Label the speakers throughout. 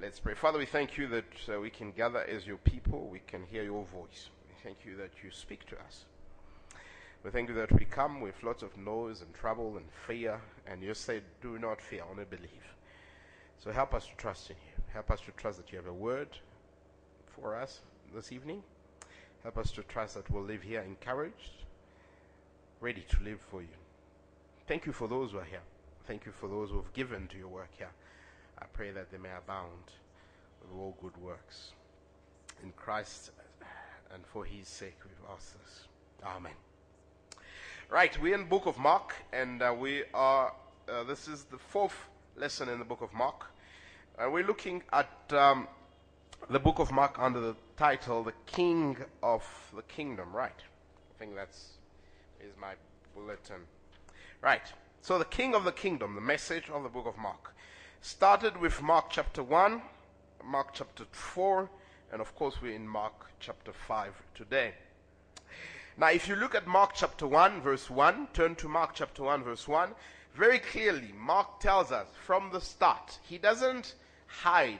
Speaker 1: Let's pray. Father, we thank you that uh, we can gather as your people. We can hear your voice. We thank you that you speak to us. We thank you that we come with lots of noise and trouble and fear, and you say, Do not fear, only believe. So help us to trust in you. Help us to trust that you have a word for us this evening. Help us to trust that we'll live here encouraged, ready to live for you. Thank you for those who are here. Thank you for those who have given to your work here. I pray that they may abound with all good works. In Christ and for his sake, we've asked this. Amen. Right, we're in book of Mark, and uh, we are, uh, this is the fourth lesson in the book of Mark. And we're looking at um, the book of Mark under the title, The King of the Kingdom. Right. I think that's is my bulletin. Right. So, the King of the Kingdom, the message of the book of Mark started with Mark chapter 1, Mark chapter 4, and of course we're in Mark chapter 5 today. Now, if you look at Mark chapter 1, verse 1, turn to Mark chapter 1, verse 1, very clearly, Mark tells us from the start, he doesn't hide.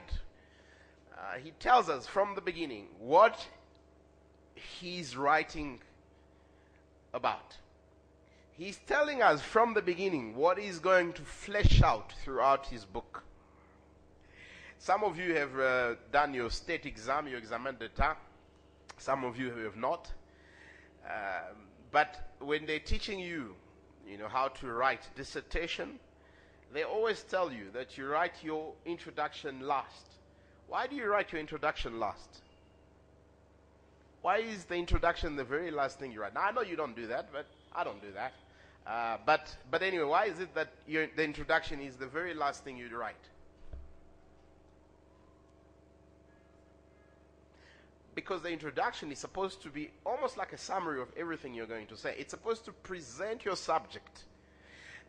Speaker 1: Uh, he tells us from the beginning what he's writing about. He's telling us from the beginning what he's going to flesh out throughout his book. Some of you have uh, done your state exam, your examen d'etat. Some of you have not. Um, but when they're teaching you, you know, how to write dissertation, they always tell you that you write your introduction last. Why do you write your introduction last? Why is the introduction the very last thing you write? Now, I know you don't do that, but I don't do that. Uh, but, but anyway, why is it that your, the introduction is the very last thing you'd write? Because the introduction is supposed to be almost like a summary of everything you're going to say. It's supposed to present your subject.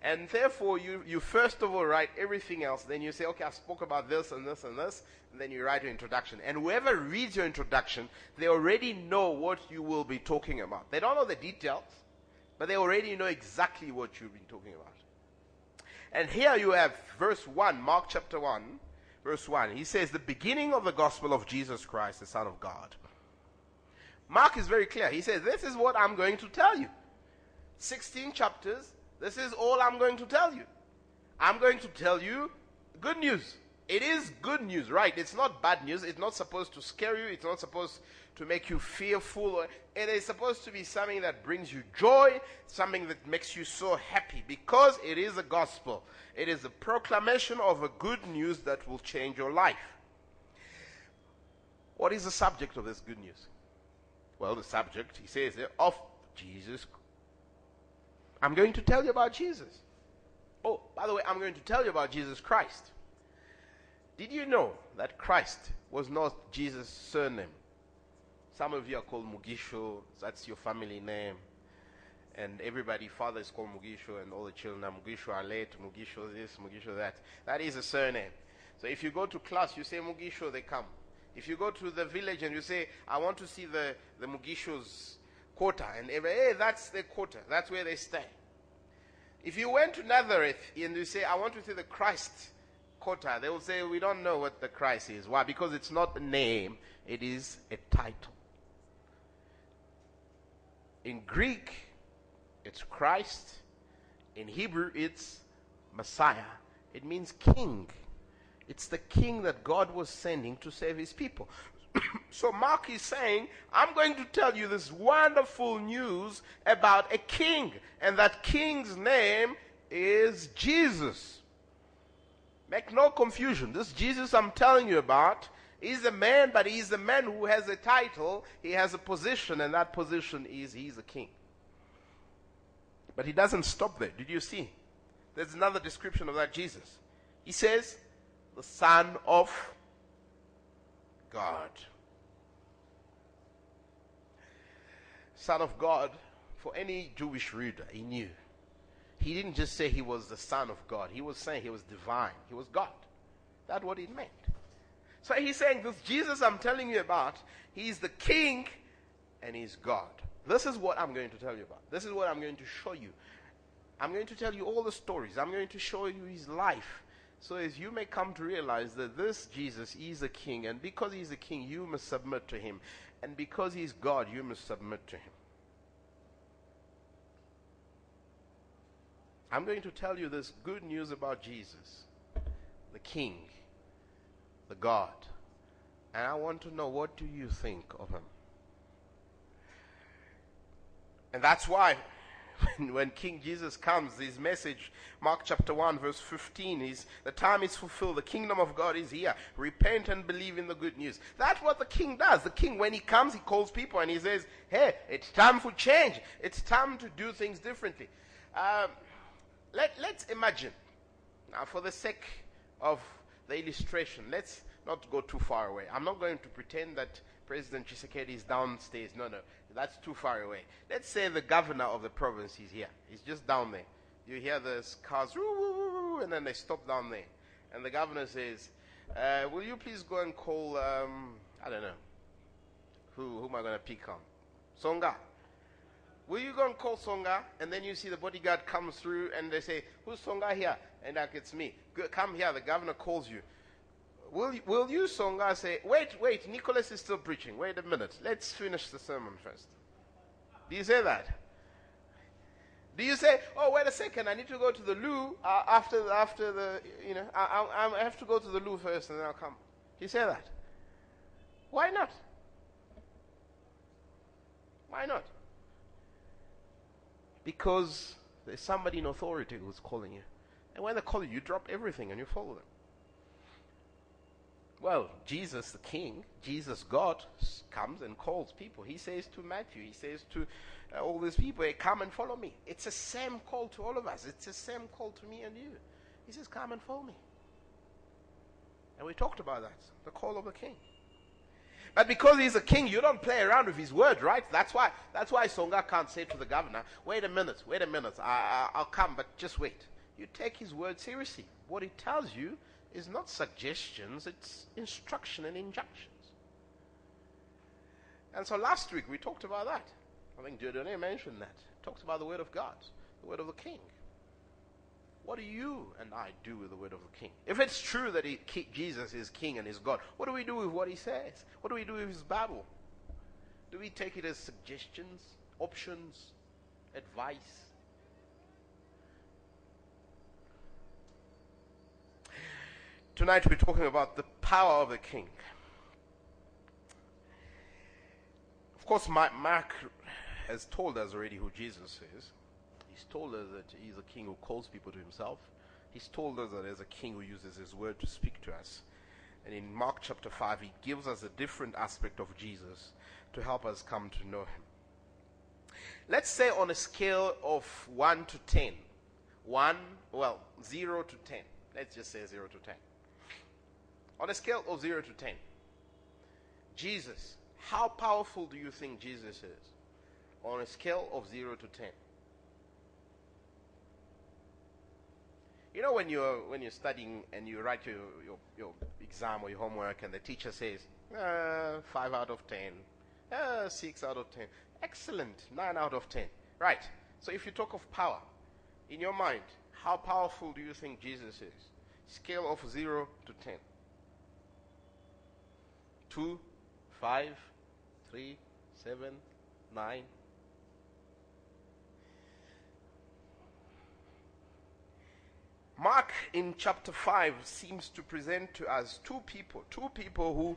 Speaker 1: And therefore, you, you first of all write everything else. Then you say, okay, I spoke about this and this and this. And then you write your introduction. And whoever reads your introduction, they already know what you will be talking about. They don't know the details. But they already know exactly what you've been talking about. And here you have verse 1, Mark chapter 1, verse 1. He says, The beginning of the gospel of Jesus Christ, the Son of God. Mark is very clear. He says, This is what I'm going to tell you. 16 chapters, this is all I'm going to tell you. I'm going to tell you good news. It is good news, right? It's not bad news. It's not supposed to scare you. It's not supposed to make you fearful. It is supposed to be something that brings you joy, something that makes you so happy because it is a gospel. It is a proclamation of a good news that will change your life. What is the subject of this good news? Well, the subject, he says, eh, of Jesus. I'm going to tell you about Jesus. Oh, by the way, I'm going to tell you about Jesus Christ. Did you know that Christ was not Jesus' surname? Some of you are called Mugisho, that's your family name. And everybody, father is called Mugisho, and all the children are Mugisho late. Mugisho this, Mugisho that. That is a surname. So if you go to class, you say Mugisho, they come. If you go to the village and you say, I want to see the, the Mugisho's quarter, and every, hey, that's the quarter, that's where they stay. If you went to Nazareth and you say, I want to see the Christ quarter, they will say, We don't know what the Christ is. Why? Because it's not a name, it is a title. In Greek, it's Christ. In Hebrew, it's Messiah. It means king. It's the king that God was sending to save his people. so Mark is saying, I'm going to tell you this wonderful news about a king, and that king's name is Jesus. Make no confusion. This Jesus I'm telling you about He's a man, but he's a man who has a title, he has a position, and that position is he's a king. But he doesn't stop there. Did you see? There's another description of that Jesus. He says, the Son of God. Son of God, for any Jewish reader, he knew. He didn't just say he was the Son of God, he was saying he was divine, he was God. That's what it meant. So he's saying, This Jesus I'm telling you about, he's the king and he's God. This is what I'm going to tell you about. This is what I'm going to show you. I'm going to tell you all the stories. I'm going to show you his life. So as you may come to realize that this Jesus is a king, and because he's a king, you must submit to him. And because he's God, you must submit to him. I'm going to tell you this good news about Jesus, the king, the God. And I want to know what do you think of him? And that's why when King Jesus comes, his message, Mark chapter 1, verse 15, is the time is fulfilled. The kingdom of God is here. Repent and believe in the good news. That's what the king does. The king, when he comes, he calls people and he says, Hey, it's time for change. It's time to do things differently. Um, let, let's imagine, now for the sake of the illustration, let's not go too far away. I'm not going to pretend that President Tshisekedi is downstairs. No, no, that's too far away. Let's say the governor of the province is here. He's just down there. You hear the cars, and then they stop down there. And the governor says, uh, Will you please go and call, um, I don't know, who, who am I going to pick on? Songa. Will you go and call Songa? And then you see the bodyguard comes through and they say, Who's Songa here? And like, it's me. Come here. The governor calls you. Will, will you, Songa, say, wait, wait, Nicholas is still preaching. Wait a minute. Let's finish the sermon first. Do you say that? Do you say, oh, wait a second, I need to go to the loo uh, after, the, after the, you know, I, I, I have to go to the loo first and then I'll come. Do you say that? Why not? Why not? Because there's somebody in authority who's calling you. And when they call you, you drop everything and you follow them. Well, Jesus, the King, Jesus, God, comes and calls people. He says to Matthew, he says to uh, all these people, hey, come and follow me. It's the same call to all of us. It's the same call to me and you. He says, come and follow me. And we talked about that, the call of the King. But because he's a king, you don't play around with his word, right? That's why. That's why Songa can't say to the governor, "Wait a minute, wait a minute, I, I, I'll come, but just wait." You take his word seriously. What he tells you is not suggestions, it's instruction and injunctions. And so last week we talked about that. I think Dieudonné mentioned that. Talked about the word of God, the word of the king. What do you and I do with the word of the king? If it's true that he, Jesus is king and is God, what do we do with what he says? What do we do with his Bible? Do we take it as suggestions, options, advice? Tonight we're talking about the power of the king. Of course, Mark has told us already who Jesus is. He's told us that he's a king who calls people to himself. He's told us that there's a king who uses his word to speak to us. And in Mark chapter 5, he gives us a different aspect of Jesus to help us come to know him. Let's say on a scale of 1 to 10. 1, well, 0 to 10. Let's just say 0 to 10. On a scale of 0 to 10, Jesus, how powerful do you think Jesus is? On a scale of 0 to 10. You know when you're when you're studying and you write your, your, your exam or your homework and the teacher says uh, five out of ten, uh, six out of ten, excellent, nine out of ten. Right. So if you talk of power, in your mind, how powerful do you think Jesus is? Scale of zero to ten two, five, three, seven, nine. Mark in chapter 5 seems to present to us two people, two people who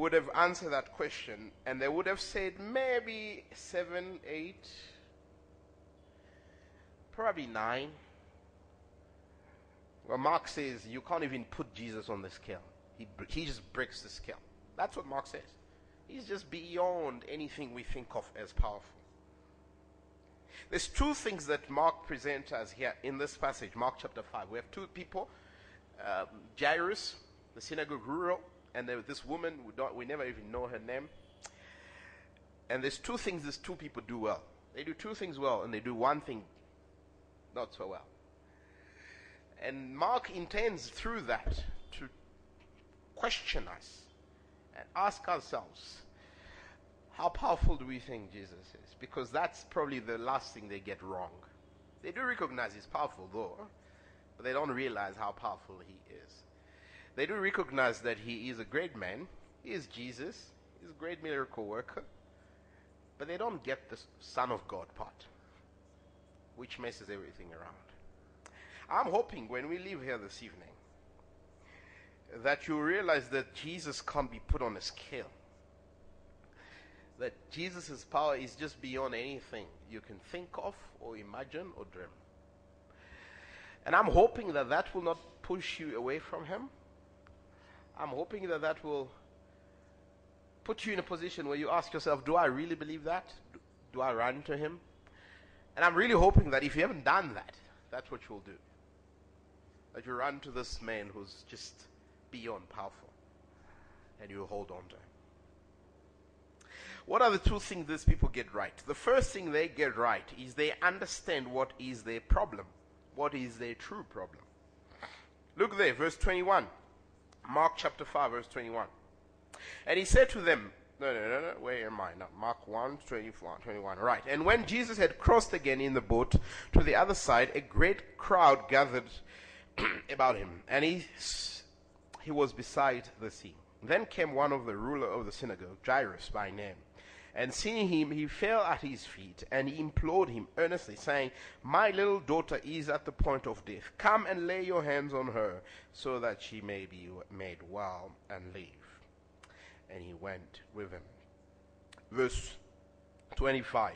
Speaker 1: would have answered that question, and they would have said maybe seven, eight, probably nine. Well, Mark says you can't even put Jesus on the scale. He, he just breaks the scale. That's what Mark says. He's just beyond anything we think of as powerful. There's two things that Mark presents us here in this passage, Mark chapter 5. We have two people um, Jairus, the synagogue ruler, and this woman, we, don't, we never even know her name. And there's two things these two people do well. They do two things well, and they do one thing not so well. And Mark intends through that to question us and ask ourselves how powerful do we think Jesus is? Because that's probably the last thing they get wrong. They do recognize he's powerful, though, but they don't realize how powerful he is. They do recognize that he is a great man. He is Jesus. He's a great miracle worker. But they don't get the Son of God part, which messes everything around. I'm hoping when we leave here this evening that you realize that Jesus can't be put on a scale. That Jesus' power is just beyond anything you can think of or imagine or dream. And I'm hoping that that will not push you away from Him. I'm hoping that that will put you in a position where you ask yourself, do I really believe that? Do, I run to Him? And I'm really hoping that if you haven't done that, that's what you'll do. That you run to this man who's just beyond powerful and you hold on to him. What are the two things these people get right? The first thing they get right is they understand what is their problem. What is their true problem? Look there, verse 21. Mark chapter 5, verse 21. And he said to them, no, no, no, no, where am I now? Mark 1, 24, 21. Right. And when Jesus had crossed again in the boat to the other side, a great crowd gathered about him, and he, he was beside the sea. Then came one of the ruler of the synagogue, Jairus by name. And seeing him, he fell at his feet and he implored him earnestly, saying, My little daughter is at the point of death. Come and lay your hands on her, so that she may be made well and live. And he went with him. Verse 25.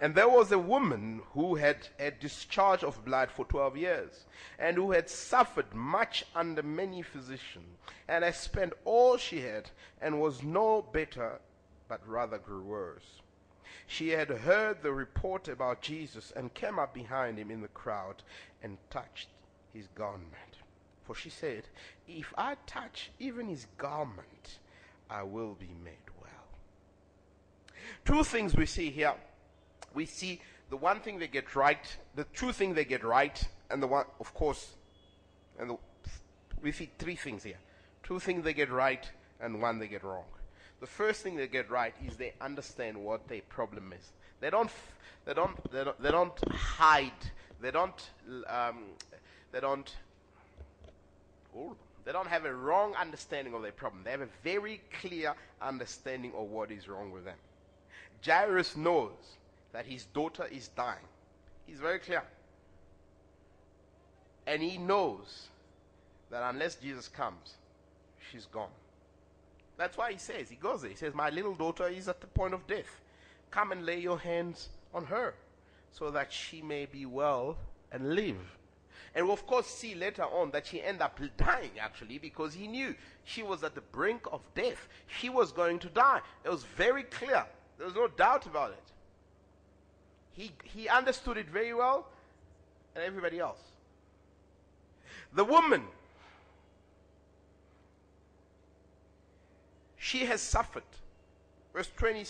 Speaker 1: And there was a woman who had a discharge of blood for 12 years, and who had suffered much under many physicians, and had spent all she had, and was no better, but rather grew worse. She had heard the report about Jesus, and came up behind him in the crowd, and touched his garment. For she said, If I touch even his garment, I will be made well. Two things we see here we see the one thing they get right, the two thing they get right, and the one, of course, and the, we see three things here. Two things they get right, and one they get wrong. The first thing they get right is they understand what their problem is. They don't, they don't, they don't, they don't hide. They don't, um, they don't, they don't have a wrong understanding of their problem. They have a very clear understanding of what is wrong with them. Jairus knows that his daughter is dying. He's very clear. And he knows that unless Jesus comes, she's gone. That's why he says, he goes there. He says, My little daughter is at the point of death. Come and lay your hands on her so that she may be well and live. And we'll of course see later on that she ended up dying actually because he knew she was at the brink of death. She was going to die. It was very clear. There was no doubt about it. He, he understood it very well, and everybody else. The woman, she has suffered. Verse 20,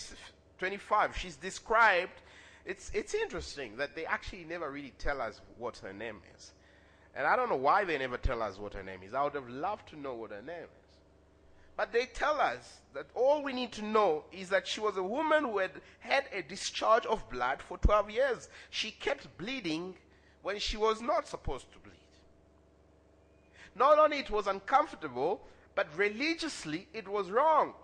Speaker 1: 25, she's described. It's, it's interesting that they actually never really tell us what her name is. And I don't know why they never tell us what her name is. I would have loved to know what her name is. But they tell us that all we need to know is that she was a woman who had had a discharge of blood for 12 years. She kept bleeding when she was not supposed to bleed. Not only it was uncomfortable, but religiously it was wrong.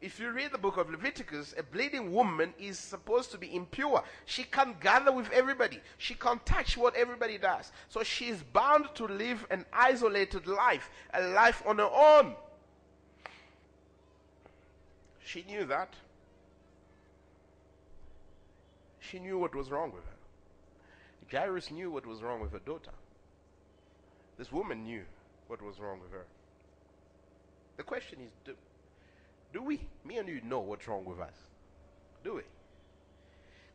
Speaker 1: If you read the book of Leviticus, a bleeding woman is supposed to be impure. She can't gather with everybody. She can't touch what everybody does. So she is bound to live an isolated life, a life on her own. She knew that. She knew what was wrong with her. Jairus knew what was wrong with her daughter. This woman knew what was wrong with her. The question is do, do we, me and you, know what's wrong with us? Do we?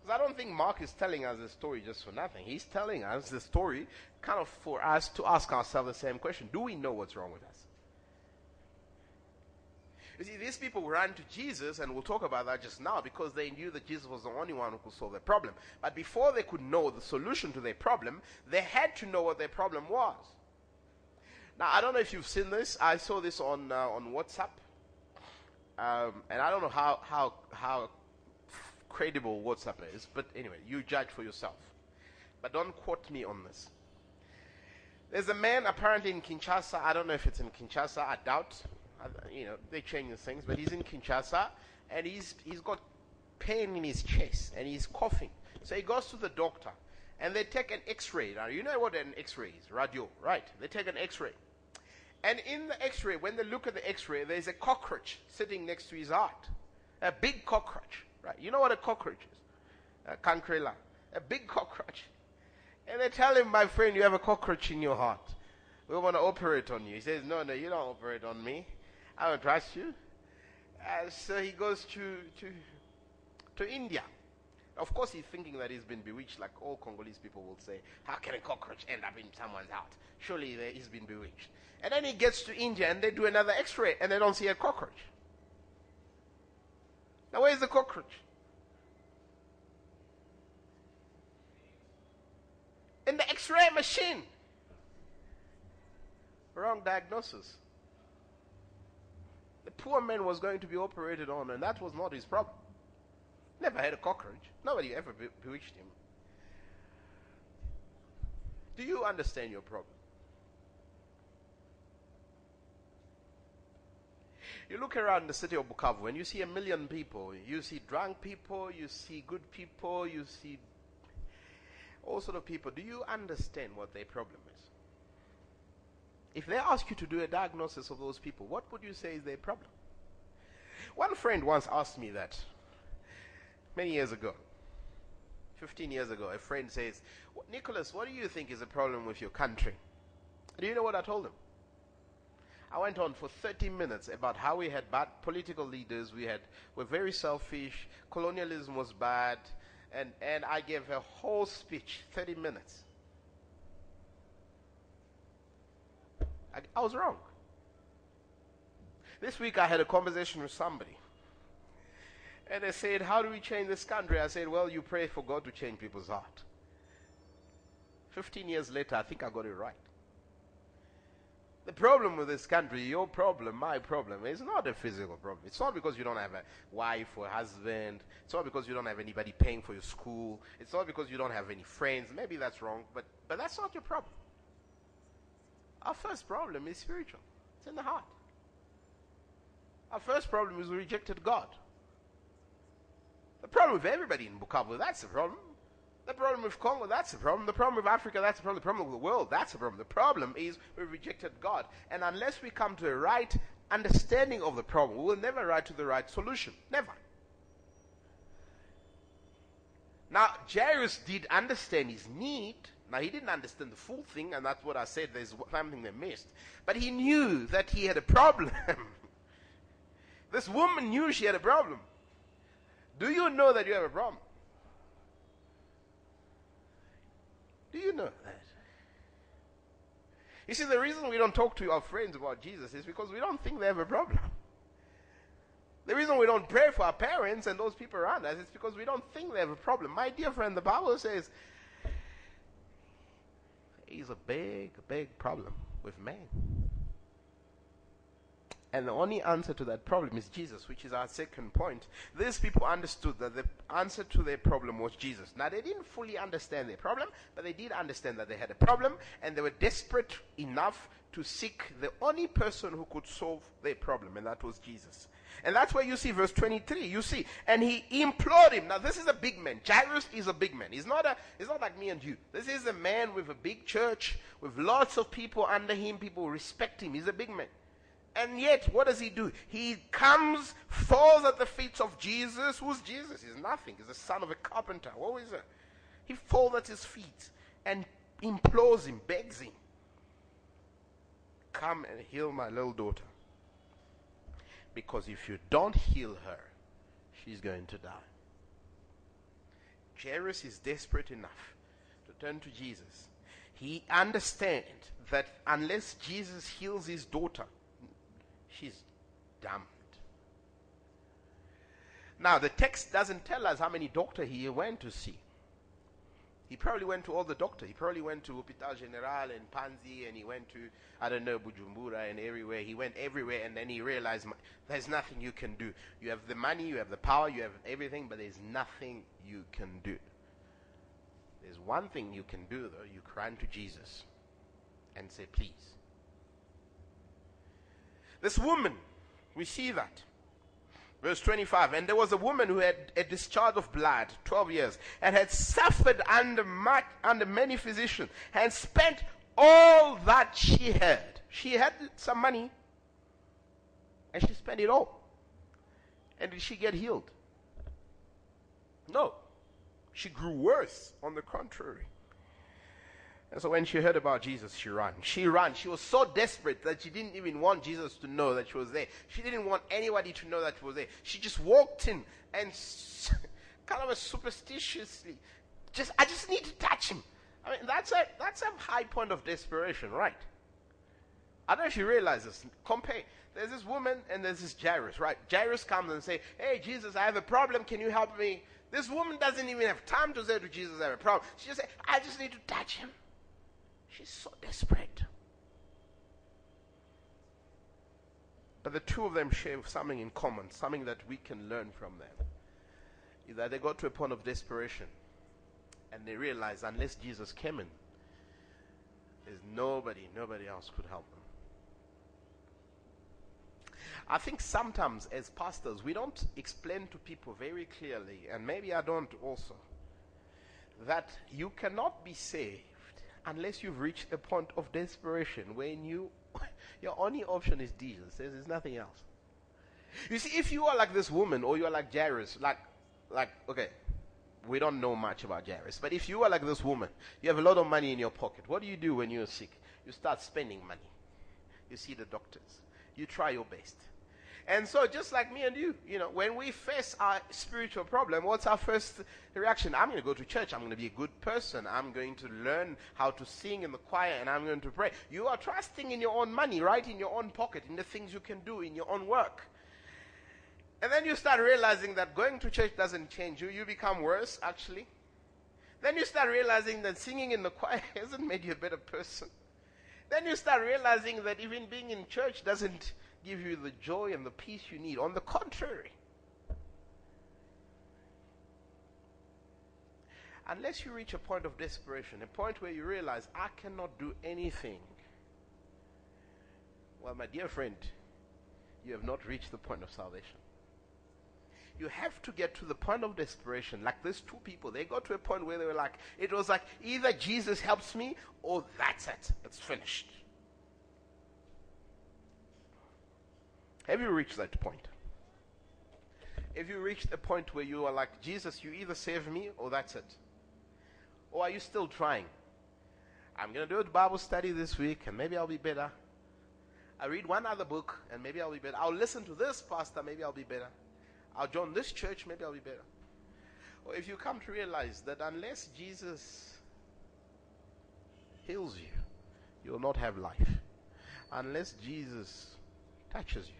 Speaker 1: Because I don't think Mark is telling us the story just for nothing. He's telling us the story kind of for us to ask ourselves the same question Do we know what's wrong with us? You see, these people ran to Jesus, and we'll talk about that just now, because they knew that Jesus was the only one who could solve their problem. But before they could know the solution to their problem, they had to know what their problem was. Now, I don't know if you've seen this. I saw this on, uh, on WhatsApp. Um, and I don't know how, how, how credible WhatsApp is, but anyway, you judge for yourself. But don't quote me on this. There's a man apparently in Kinshasa. I don't know if it's in Kinshasa. I doubt. You know, they change the things, but he's in Kinshasa and he's he's got pain in his chest and he's coughing. So he goes to the doctor and they take an X-ray. Now you know what an X-ray is, radio, right? They take an X-ray, and in the X-ray, when they look at the X-ray, there's a cockroach sitting next to his heart, a big cockroach, right? You know what a cockroach is? A cancrela, a big cockroach. And they tell him, my friend, you have a cockroach in your heart. We want to operate on you. He says, no, no, you don't operate on me. I don't trust you. Uh, so he goes to, to, to India. Of course, he's thinking that he's been bewitched, like all Congolese people will say. How can a cockroach end up in someone's heart? Surely he's been bewitched. And then he gets to India and they do another x ray and they don't see a cockroach. Now, where's the cockroach? in the x ray machine. Wrong diagnosis. The poor man was going to be operated on, and that was not his problem. Never had a cockroach. Nobody ever be- bewitched him. Do you understand your problem? You look around the city of Bukavu and you see a million people. You see drunk people, you see good people, you see all sort of people, do you understand what their problem is? If they ask you to do a diagnosis of those people, what would you say is their problem? One friend once asked me that many years ago. 15 years ago, a friend says, Nicholas, what do you think is the problem with your country? Do you know what I told him? I went on for 30 minutes about how we had bad political leaders, we had were very selfish, colonialism was bad, and, and I gave a whole speech, 30 minutes. I, I was wrong. This week I had a conversation with somebody. And they said, How do we change this country? I said, Well, you pray for God to change people's heart. 15 years later, I think I got it right. The problem with this country, your problem, my problem, is not a physical problem. It's not because you don't have a wife or husband. It's not because you don't have anybody paying for your school. It's not because you don't have any friends. Maybe that's wrong, but, but that's not your problem. Our first problem is spiritual, it's in the heart. Our first problem is we rejected God. The problem with everybody in Bukavu, that's the problem. The problem with Congo, that's the problem. The problem with Africa, that's the problem. The problem with the world, that's the problem. The problem is we rejected God. And unless we come to a right understanding of the problem, we will never arrive to the right solution. Never. Now, Jairus did understand his need. Now, he didn't understand the full thing, and that's what I said. There's something they missed. But he knew that he had a problem. this woman knew she had a problem. Do you know that you have a problem? Do you know that? You see, the reason we don't talk to our friends about Jesus is because we don't think they have a problem. The reason we don't pray for our parents and those people around us is because we don't think they have a problem. My dear friend, the Bible says he's a big, big problem with man. And the only answer to that problem is Jesus, which is our second point. These people understood that the answer to their problem was Jesus. Now, they didn't fully understand their problem, but they did understand that they had a problem, and they were desperate enough to seek the only person who could solve their problem, and that was Jesus. And that's where you see verse 23. You see, and he implored him. Now, this is a big man. Jairus is a big man. He's not a. He's not like me and you. This is a man with a big church, with lots of people under him. People respect him. He's a big man. And yet, what does he do? He comes, falls at the feet of Jesus. Who's Jesus? He's nothing. He's the son of a carpenter. What is it? He falls at his feet and implores him, begs him, Come and heal my little daughter. Because if you don't heal her, she's going to die. Jairus is desperate enough to turn to Jesus. He understands that unless Jesus heals his daughter, she's damned. Now, the text doesn't tell us how many doctors he went to see. He probably went to all the doctors. He probably went to Hospital General and Panzi, and he went to, I don't know, Bujumbura and everywhere. He went everywhere, and then he realized there's nothing you can do. You have the money, you have the power, you have everything, but there's nothing you can do. There's one thing you can do, though. You cry to Jesus and say, Please. This woman, we see that. Verse 25, and there was a woman who had a discharge of blood, 12 years, and had suffered under, much, under many physicians, and spent all that she had. She had some money, and she spent it all. And did she get healed? No. She grew worse, on the contrary. And so when she heard about Jesus, she ran. She ran. She was so desperate that she didn't even want Jesus to know that she was there. She didn't want anybody to know that she was there. She just walked in and kind of superstitiously, just I just need to touch him. I mean, that's a that's a high point of desperation, right? I don't know if you realize this. Compare. There's this woman and there's this Jairus, right? Jairus comes and say, "Hey, Jesus, I have a problem. Can you help me?" This woman doesn't even have time to say to Jesus, "I have a problem." She just says, "I just need to touch him." She's so desperate. But the two of them share something in common, something that we can learn from them. Is that they got to a point of desperation and they realized unless Jesus came in, there's nobody, nobody else could help them. I think sometimes as pastors, we don't explain to people very clearly, and maybe I don't also, that you cannot be saved unless you've reached a point of desperation when you your only option is Jesus. There's, there's nothing else. You see, if you are like this woman or you are like Jairus, like like okay, we don't know much about Jairus, but if you are like this woman, you have a lot of money in your pocket. What do you do when you're sick? You start spending money. You see the doctors. You try your best. And so, just like me and you, you know, when we face our spiritual problem, what's our first reaction? I'm going to go to church. I'm going to be a good person. I'm going to learn how to sing in the choir and I'm going to pray. You are trusting in your own money, right? In your own pocket, in the things you can do, in your own work. And then you start realizing that going to church doesn't change you. You become worse, actually. Then you start realizing that singing in the choir hasn't made you a better person. Then you start realizing that even being in church doesn't give you the joy and the peace you need. On the contrary, unless you reach a point of desperation, a point where you realize, I cannot do anything, well, my dear friend, you have not reached the point of salvation. You have to get to the point of desperation. Like these two people, they got to a point where they were like, it was like, either Jesus helps me or that's it. It's finished. Have you reached that point? Have you reached a point where you are like, Jesus, you either save me or that's it? Or are you still trying? I'm going to do a Bible study this week and maybe I'll be better. I read one other book and maybe I'll be better. I'll listen to this pastor, maybe I'll be better. I'll join this church, maybe I'll be better. Or if you come to realize that unless Jesus heals you, you will not have life. Unless Jesus touches you,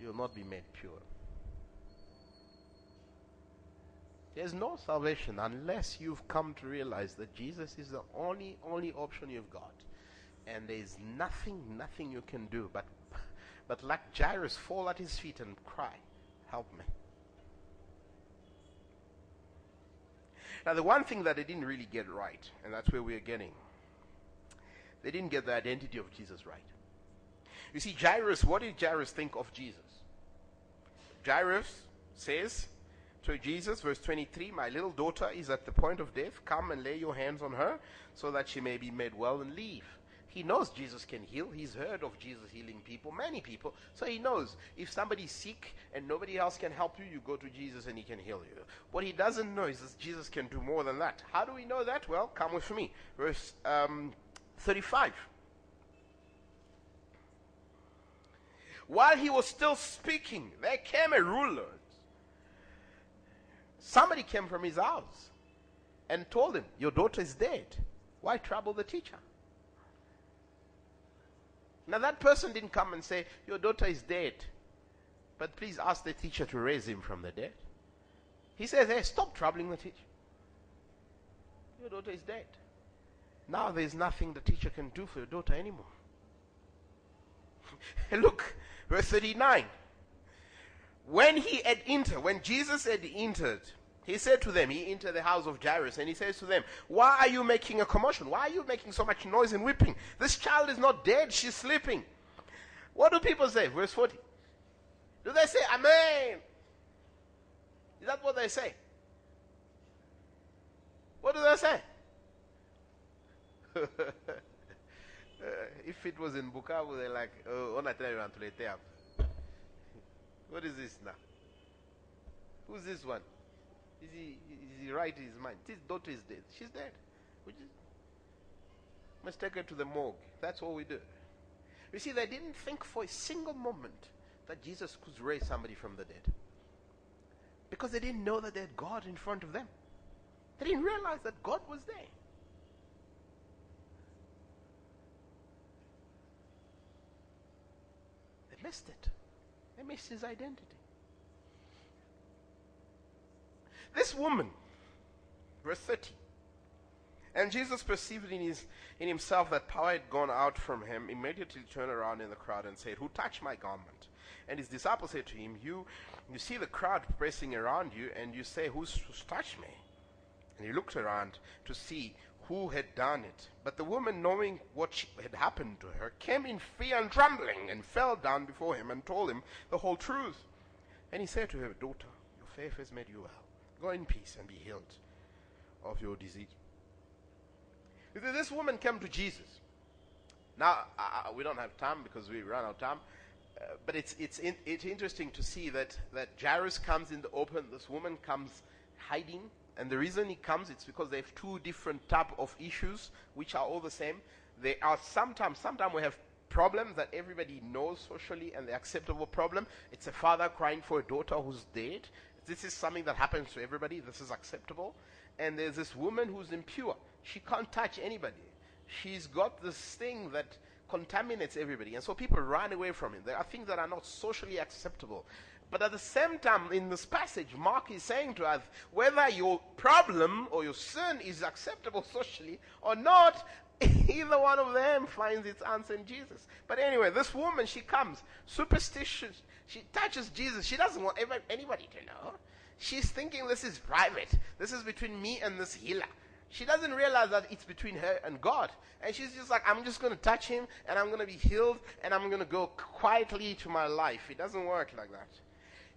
Speaker 1: you will not be made pure. There's no salvation unless you've come to realize that Jesus is the only, only option you've got. And there's nothing, nothing you can do but, but like Jairus, fall at his feet and cry, Help me. Now, the one thing that they didn't really get right, and that's where we're getting, they didn't get the identity of Jesus right. You see, Jairus, what did Jairus think of Jesus? Jairus says to Jesus, verse 23, My little daughter is at the point of death. Come and lay your hands on her so that she may be made well and live. He knows Jesus can heal. He's heard of Jesus healing people, many people. So he knows if somebody's sick and nobody else can help you, you go to Jesus and he can heal you. What he doesn't know is that Jesus can do more than that. How do we know that? Well, come with me. Verse um, 35. While he was still speaking, there came a ruler. Somebody came from his house and told him, Your daughter is dead. Why trouble the teacher? Now, that person didn't come and say, Your daughter is dead, but please ask the teacher to raise him from the dead. He says, Hey, stop troubling the teacher. Your daughter is dead. Now there's nothing the teacher can do for your daughter anymore. Look, Verse 39. When he had entered, when Jesus had entered, He said to them, he entered the house of Jairus and he says to them, Why are you making a commotion? Why are you making so much noise and weeping? This child is not dead, she's sleeping. What do people say? Verse 40. Do they say, Amen? Is that what they say? What do they say? Uh, if it was in Bukavu, they're like, oh, on a What is this now? Who's this one? Is he, is he right in his mind? His daughter is dead. She's dead. We just must take her to the morgue. That's all we do. You see, they didn't think for a single moment that Jesus could raise somebody from the dead. Because they didn't know that they had God in front of them. They didn't realize that God was there. Missed it. They missed his identity. This woman, verse 30, and Jesus perceived in, his, in himself that power had gone out from him, immediately turned around in the crowd and said, Who touched my garment? And his disciples said to him, You, you see the crowd pressing around you, and you say, Who's, who's touched me? And he looked around to see who had done it. But the woman, knowing what had happened to her, came in fear and trembling and fell down before him and told him the whole truth. And he said to her, Daughter, your faith has made you well. Go in peace and be healed of your disease. This woman came to Jesus. Now, uh, we don't have time because we run out of time. Uh, but it's, it's, in, it's interesting to see that, that Jairus comes in the open, this woman comes hiding. And the reason it comes, it's because they have two different type of issues, which are all the same. They are sometimes, sometimes we have problems that everybody knows socially and the acceptable problem. It's a father crying for a daughter who's dead. This is something that happens to everybody. This is acceptable. And there's this woman who's impure. She can't touch anybody. She's got this thing that contaminates everybody. And so people run away from it. There are things that are not socially acceptable. But at the same time, in this passage, Mark is saying to us whether your problem or your sin is acceptable socially or not, either one of them finds its answer in Jesus. But anyway, this woman, she comes superstitious. She touches Jesus. She doesn't want anybody to know. She's thinking this is private. This is between me and this healer. She doesn't realize that it's between her and God. And she's just like, I'm just going to touch him and I'm going to be healed and I'm going to go quietly to my life. It doesn't work like that.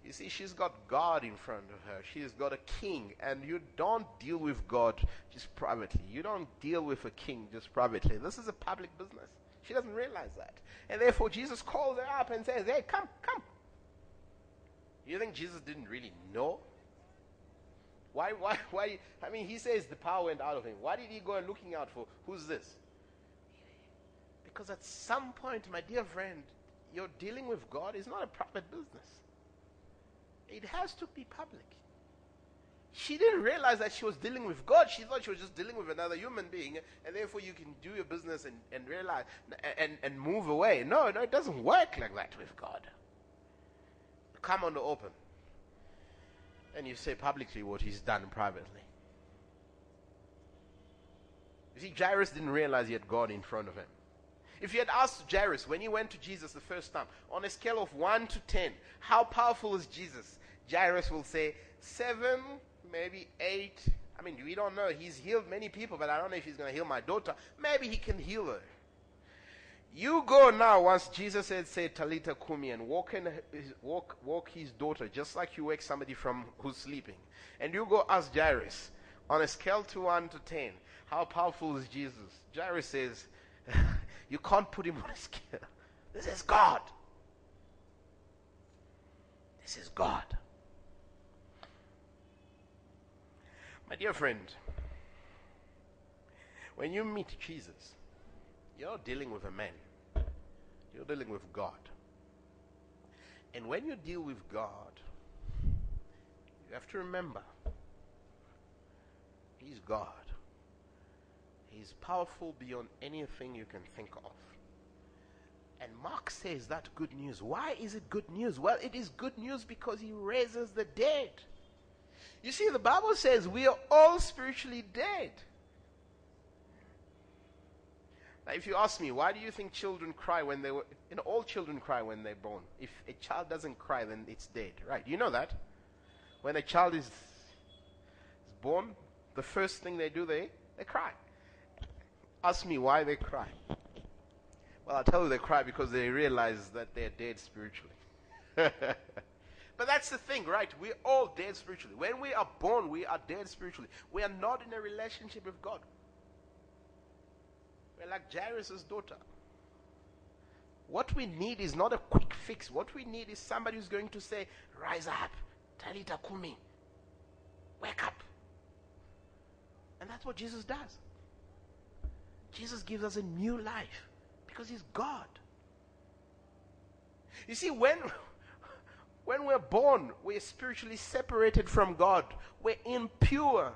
Speaker 1: You see, she's got God in front of her. She's got a king. And you don't deal with God just privately. You don't deal with a king just privately. This is a public business. She doesn't realize that. And therefore, Jesus calls her up and says, Hey, come, come. You think Jesus didn't really know? Why, why, why? I mean, he says the power went out of him. Why did he go looking out for who's this? Because at some point, my dear friend, you're dealing with God is not a private business. It has to be public. She didn't realize that she was dealing with God. She thought she was just dealing with another human being, and therefore you can do your business and, and realize and, and move away. No, no, it doesn't work like that with God come on the open and you say publicly what he's done privately. You see, Jairus didn't realize he had God in front of him. If you had asked Jairus when he went to Jesus the first time, on a scale of 1 to 10, how powerful is Jesus? Jairus will say 7, maybe 8. I mean, we don't know. He's healed many people, but I don't know if he's going to heal my daughter. Maybe he can heal her. You go now, once Jesus had said, Talita Kumi, and walk, in, walk, walk his daughter, just like you wake somebody from who's sleeping. And you go ask Jairus, on a scale to 1 to 10, how powerful is Jesus? Jairus says, You can't put him on a scale. This is God. This is God. My dear friend, when you meet Jesus, you're dealing with a man. You're dealing with God. And when you deal with God, you have to remember He's God. He's powerful beyond anything you can think of. And Mark says that good news. Why is it good news? Well, it is good news because he raises the dead. You see, the Bible says we are all spiritually dead. Now, if you ask me, why do you think children cry when they were, you know, all children cry when they're born. If a child doesn't cry, then it's dead, right? You know that? When a child is, born, the first thing they do, they, they cry. Ask me why they cry. Well, I'll tell you they cry because they realize that they're dead spiritually. but that's the thing, right? We're all dead spiritually. When we are born, we are dead spiritually. We are not in a relationship with God. We're like Jairus' daughter. What we need is not a quick fix. What we need is somebody who's going to say, Rise up, Talita Kumi, wake up. And that's what Jesus does. Jesus gives us a new life because he's God. You see, when, when we're born, we're spiritually separated from God, we're impure,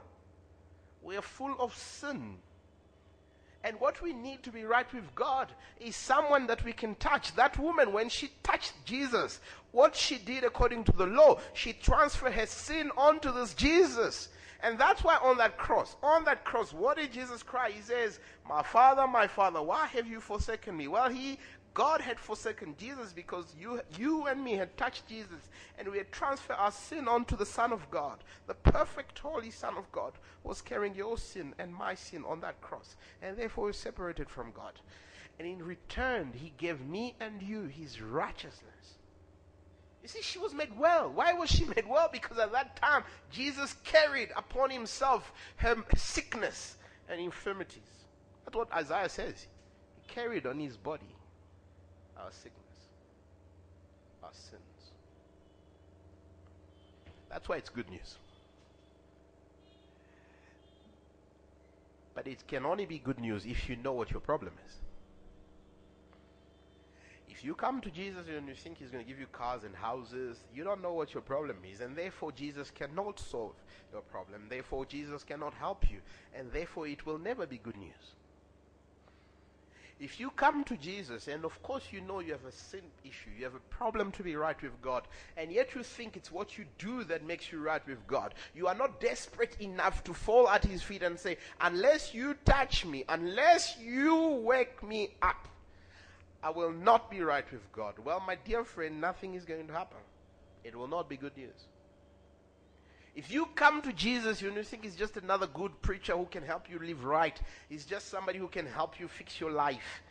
Speaker 1: we're full of sin. And what we need to be right with God is someone that we can touch. That woman, when she touched Jesus, what she did according to the law, she transferred her sin onto this Jesus. And that's why on that cross, on that cross, what did Jesus cry? He says, My Father, my Father, why have you forsaken me? Well, he God had forsaken Jesus because you, you and me had touched Jesus and we had transferred our sin onto the Son of God. The perfect, holy Son of God was carrying your sin and my sin on that cross. And therefore, we separated from God. And in return, He gave me and you His righteousness. You see, she was made well. Why was she made well? Because at that time, Jesus carried upon himself her sickness and infirmities. That's what Isaiah says. He carried on his body our sickness, our sins. That's why it's good news. But it can only be good news if you know what your problem is. If you come to Jesus and you think He's going to give you cars and houses, you don't know what your problem is, and therefore Jesus cannot solve your problem. Therefore, Jesus cannot help you, and therefore it will never be good news. If you come to Jesus, and of course you know you have a sin issue, you have a problem to be right with God, and yet you think it's what you do that makes you right with God, you are not desperate enough to fall at His feet and say, Unless you touch me, unless you wake me up, I will not be right with God. Well, my dear friend, nothing is going to happen. It will not be good news. If you come to Jesus, and you think he's just another good preacher who can help you live right, he's just somebody who can help you fix your life,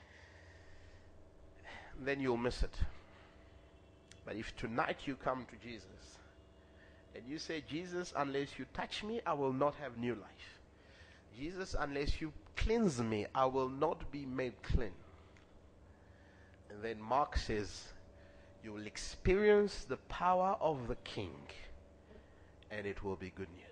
Speaker 1: then you'll miss it. But if tonight you come to Jesus and you say, Jesus, unless you touch me, I will not have new life. Jesus, unless you cleanse me, I will not be made clean. And then Mark says, you will experience the power of the King and it will be good news.